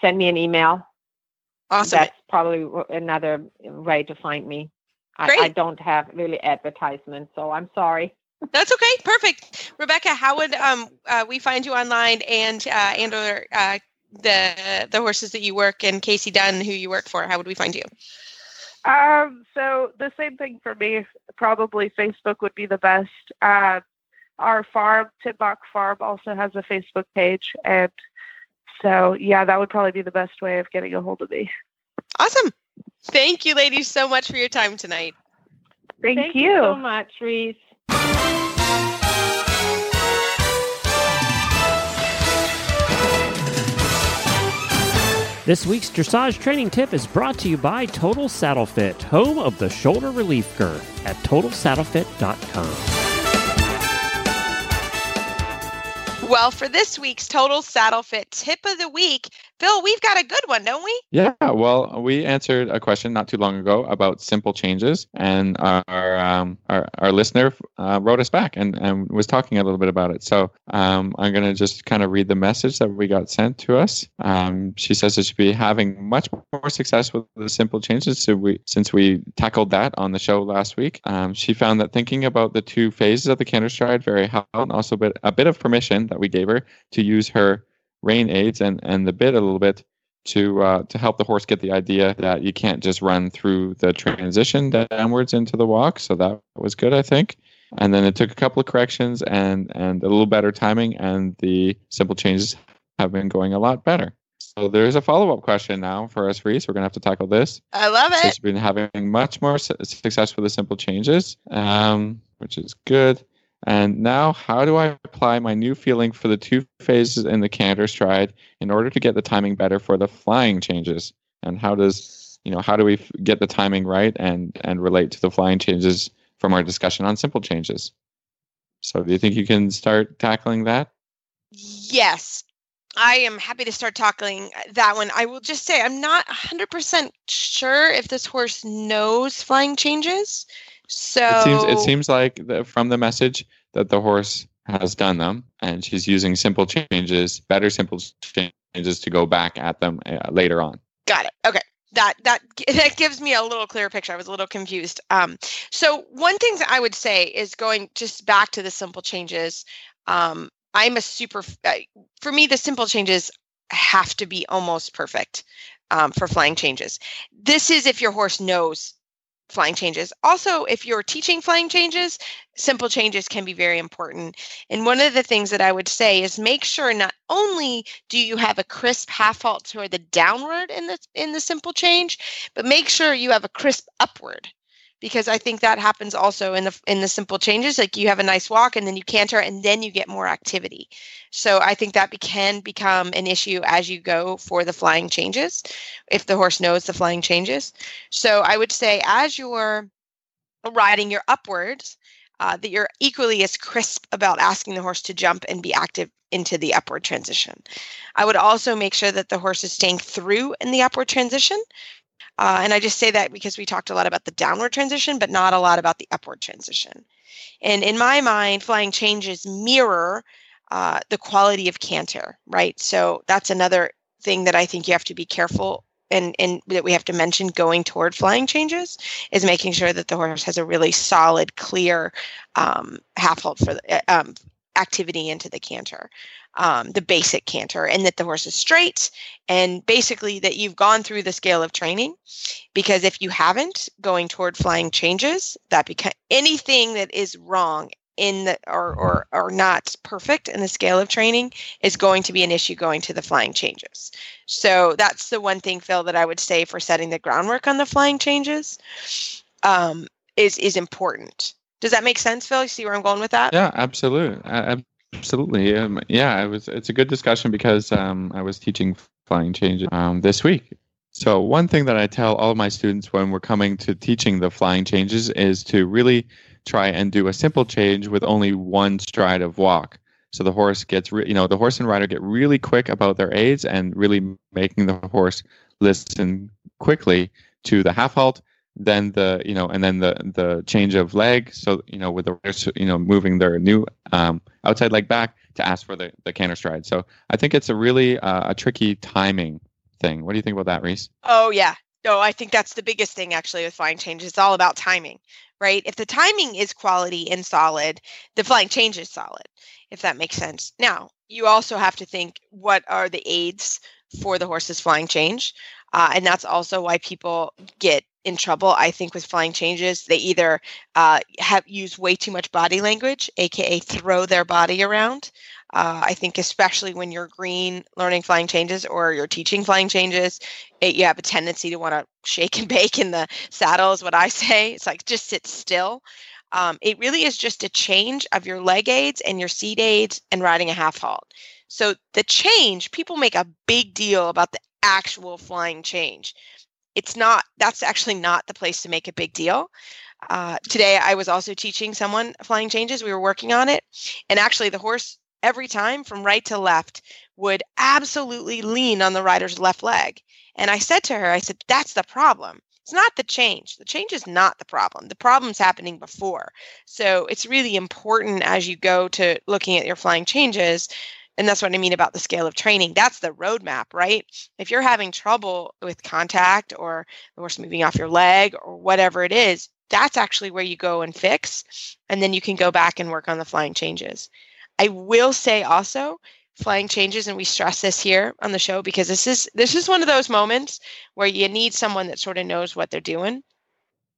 send me an email. Awesome. That's probably another way to find me. I, I, don't have really advertisements, so I'm sorry. That's okay. Perfect. Rebekah, how would um, uh, we find you online and uh, and or uh, the the horses that you work and Casey Dunn, who you work for? How would we find you? Um, so the same thing for me. Probably Facebook would be the best. Uh, our farm, Timbach Farm, also has a Facebook page, and so, yeah, that would probably be the best way of getting a hold of me. Awesome. Thank you, ladies, so much for your time tonight. Thank, Thank you. you so much, Reese. This week's dressage training tip is brought to you by Total Saddle Fit, home of the shoulder relief girth at totalsaddlefit.com. Well, for this week's Total Saddle Fit tip of the week, Phil, we've got a good one, don't we? Yeah. Well, we answered a question not too long ago about simple changes, and our um, our, our listener uh, wrote us back and, and was talking a little bit about it. So um, I'm going to just kind of read the message that we got sent to us. Um, she says that she'll be having much more success with the simple changes so we, since we tackled that on the show last week. Um, she found that thinking about the two phases of the canter stride very helpful, and also a bit, a bit of permission that we gave her to use her rein aids and, and the bit a little bit to uh, to help the horse get the idea that you can't just run through the transition downwards into the walk. So that was good, I think. And then it took a couple of corrections and and a little better timing, and the simple changes have been going a lot better. So there's a follow up question now for us, Reese. We're gonna have to tackle this. I love it. She's been having much more su- success with the simple changes, um, which is good. And now, how do I apply my new feeling for the two phases in the canter stride in order to get the timing better for the flying changes? and how does you know how do we get the timing right and and relate to the flying changes from our discussion on simple changes. So, do you think you can start tackling that? Yes, I am happy to start tackling uh, that one. I will just say I'm not 100% sure if this horse knows flying changes. So It seems it seems like the, from the message that the horse has done them, and she's using simple changes, better simple changes to go back at them uh, later on. Got it. Okay. That that that gives me a little clearer picture. I was a little confused. Um, so one thing that I would say is going just back to the simple changes. Um, I'm a super. For me, the simple changes have to be almost perfect um, for flying changes. This is if your horse knows flying changes. Also, if you're teaching flying changes, simple changes can be very important. And one of the things that I would say is make sure not only do you have a crisp half halt toward the downward in the in the simple change, but make sure you have a crisp upward because I think that happens also in the in the simple changes. Like you have a nice walk and then you canter and then you get more activity. So I think that be, can become an issue as you go for the flying changes, if the horse knows the flying changes. So I would say as you're riding your upwards, uh, that you're equally as crisp about asking the horse to jump and be active into the upward transition. I would also make sure that the horse is staying through in the upward transition uh, and I just say that because we talked a lot about the downward transition, but not a lot about the upward transition. And in my mind, flying changes mirror uh, the quality of canter, right? So that's another thing that I think you have to be careful and, and that we have to mention going toward flying changes is making sure that the horse has a really solid, clear um, half halt for the, um, activity into the canter um, the basic canter and that the horse is straight and basically that you've gone through the scale of training because if you haven't going toward flying changes that become anything that is wrong in the or, or or not perfect in the scale of training is going to be an issue going to the flying changes. So that's the one thing phil that i would say for setting the groundwork on the flying changes um, is is important does that make sense phil you see where i'm going with that Yeah, absolutely. Absolutely. Um, yeah, it was. It's a good discussion because um, I was teaching flying changes um, this week. So one thing that I tell all my students when we're coming to teaching the flying changes is to really try and do a simple change with only one stride of walk. So the horse gets, re- you know, the horse and rider get really quick about their aids and really making the horse listen quickly to the half halt then the you know and then the the change of leg. So you know with the you know moving their new um, outside leg back to ask for the the canter stride. So i think it's a really uh, a tricky timing thing. What do you think about that reese? Oh yeah. No i think that's the biggest thing actually with flying change. It's all about timing right? If the timing is quality and solid the flying change is solid if that makes sense. Now you also have to think what are the aids for the horse's flying change uh, and that's also why people get in trouble i think with flying changes. They either uh, have used way too much body language aka throw their body around. Uh, i think especially when you're green learning flying changes or you're teaching flying changes it, you have a tendency to want to shake and bake in the saddle is what i say. It's like just sit still. Um, it really is just a change of your leg aids and your seat aids and riding a half halt. So the change people make a big deal about the actual flying change. It's not that's actually not the place to make a big deal. Uh, today i was also teaching someone flying changes we were working on it and actually the horse every time from right to left would absolutely lean on the rider's left leg. And i said to her i said that's the problem. It's not the change. The change is not the problem. The problem's happening before. So it's really important as you go to looking at your flying changes and that's what I mean about the scale of training. That's the roadmap, right? If you're having trouble with contact or the horse moving off your leg or whatever it is, that's actually where you go and fix. And then you can go back and work on the flying changes. I will say also, flying changes, and we stress this here on the show because this is this is one of those moments where you need someone that sort of knows what they're doing.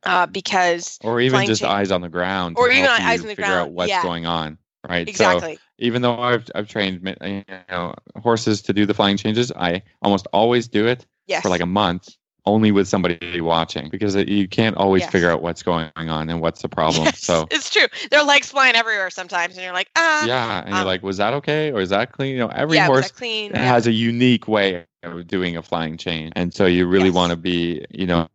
Uh, because or even just eyes on the ground Or even eyes on the figure ground, out what's yeah. going on right so exactly. even though I've I've trained you know horses to do the flying changes, I almost always do it yes. for like a month, only with somebody watching because it, you can't always Yes. figure out what's going on and what's the problem. Yes, So it's true. Their legs flying everywhere sometimes, and you're like, ah, yeah, and um, you're like, was that okay or is that clean? You know, every yeah, horse clean? Yeah. has a unique way doing a flying change. And so you really Yes. want to be, you know,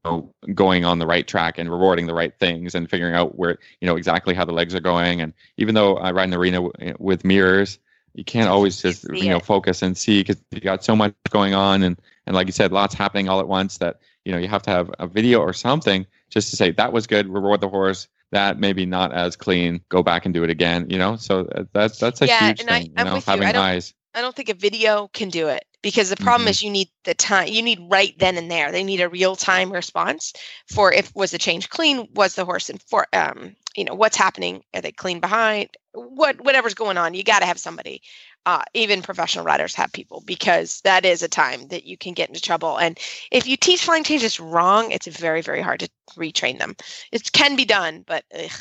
going on the right track and rewarding the right things and figuring out where, you know, exactly how the legs are going. And even though I ride in the arena w- with mirrors, you can't always just, see you know, focus and see because you got so much going on. And, and like you said, lots happening all at once that, you know, you have to have a video or something just to say that was good, reward the horse. That maybe not as clean. Go back and do it again. You know, so uh, that's that's a Yeah, huge and I- thing. you know, you. Having eyes. I don't think a video can do it because the problem Mhm. is you need the time. You need right then and there. They need a real time response for if was the change clean, was the horse in for um you know what's happening? Are they clean behind? What whatever's going on, you got to have somebody. Uh, even professional riders have people because that is a time that you can get into trouble. And if you teach flying changes wrong, it's very very hard to retrain them. It can be done, but ugh.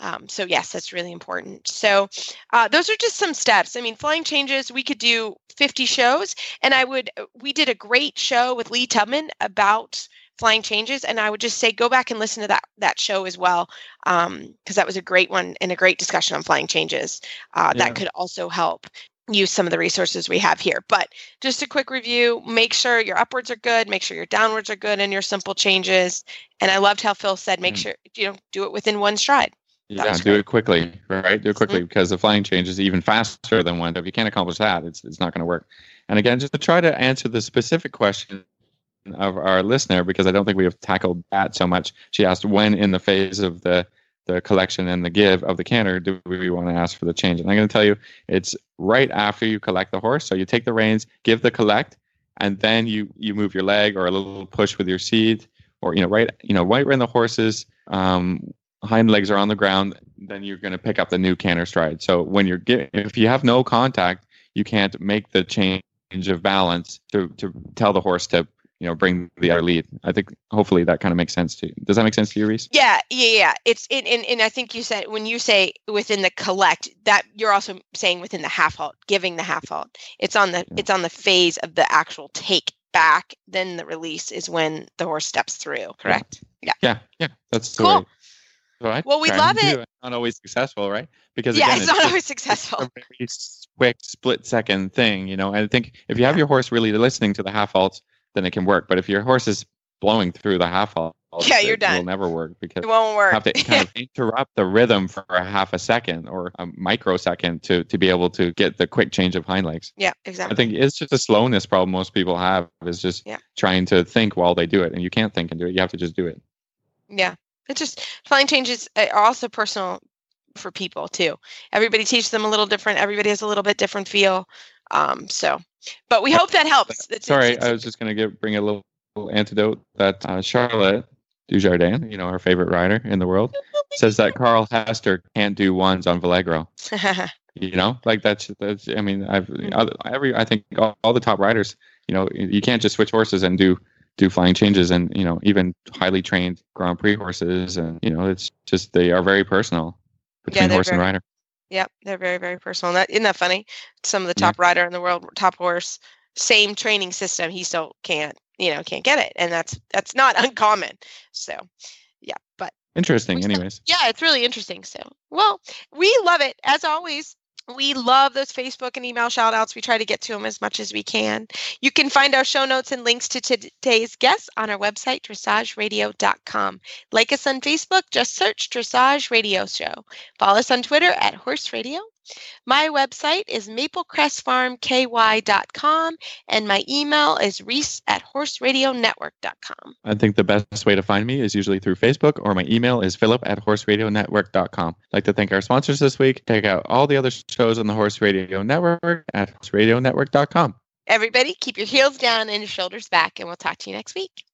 Um, so yes, that's really important. So uh, those are just some steps. I mean, flying changes. We could do 50 shows, and I would. uh, We did a great show with Lee Tubman about flying changes, and I would just say go back and listen to that that show as well, because that was a great one and a great discussion on flying changes. Uh, Yeah. That could also help use some of the resources we have here. But just a quick review: make sure your upwards are good, make sure your downwards are good, and your simple changes. And I loved how Phil said, make Mm. sure you know do it within one stride. Yeah, was do great. it quickly, right? Do it quickly because the flying change is even faster than one. If you can't accomplish that, it's it's not going to work. And again, just to try to answer the specific question of our listener, because I don't think we have tackled that so much. She asked when in the phase of the the collection and the give of the canter do we want to ask for the change? And I'm going to tell you, it's right after you collect the horse. So you take the reins, give the collect, and then you you move your leg or a little push with your seat, or you know right you know right when the horses um, hind legs are on the ground, then you're going to pick up the new canter stride. So when you're gi- if you have no contact, you can't make the change of balance to to tell the horse to you know bring the other lead. I think hopefully that kind of makes sense to you. Does that make sense to you, Reese? Yeah, yeah, yeah. It's in, and, and I think you said when you say within the collect that you're also saying within the half halt, giving the half halt. It's on the Yeah. it's on the phase of the actual take back. Then the release is when the horse steps through. Correct. Yeah, yeah, Yeah. that's the Cool. I Well, we love it. do Not always successful, right? Because yeah, again, it's not always successful. a very quick split second thing, you know. And I think if you have your horse really listening to the half halts, then it can work. But if your horse is blowing through the half halt, Yeah, you're it will never work because It won't you work. have to kind of interrupt the rhythm for a half a second or a microsecond to to be able to get the quick change of hind legs. yeah, exactly. I think it's just a slowness problem most people have is just Yeah. trying to think while they do it, and you can't think and do it. You have to just do it. Yeah. It just flying changes uh, are also personal for people too. Everybody teaches them a little different. Everybody has a little bit different feel. Um, so, but we hope that helps. It's- Sorry, I was just going to bring a little, little antidote that uh, Charlotte Dujardin, you know, our favorite rider in the world, says that Carl Hester can't do ones on Valegro. You know, like that's that's. I mean, I've Mm. other, every I think all, all the top riders. You know, you can't just switch horses and do do flying changes, and you know, even highly trained Grand Prix horses, and you know, it's just they are very personal between they're horse and rider. Yep, they're very, very personal. That isn't that funny? Some of the Yeah. top rider in the world, top horse, same training system. He still can't, you know, can't get it, and that's that's not uncommon. So, yeah, but Interesting, still- anyways. yeah, it's really interesting. So, well, we love it as always. We love those Facebook and email shout outs. We try to get to them as much as we can. You can find our show notes and links to today's guests on our website, dressageradio.com. Like us on Facebook, just search Dressage Radio Show. Follow us on Twitter at Horse Radio. My website is maplecrestfarmky.com and my email is reese at horseradionetwork.com. I think the best way to find me is usually through Facebook or my email is philip at horseradionetwork.com. I'd like to thank our sponsors this week. Check out all the other shows on the Horse Radio Network at horseradionetwork.com. Everybody, keep your heels down and your shoulders back, and we'll talk to you next week.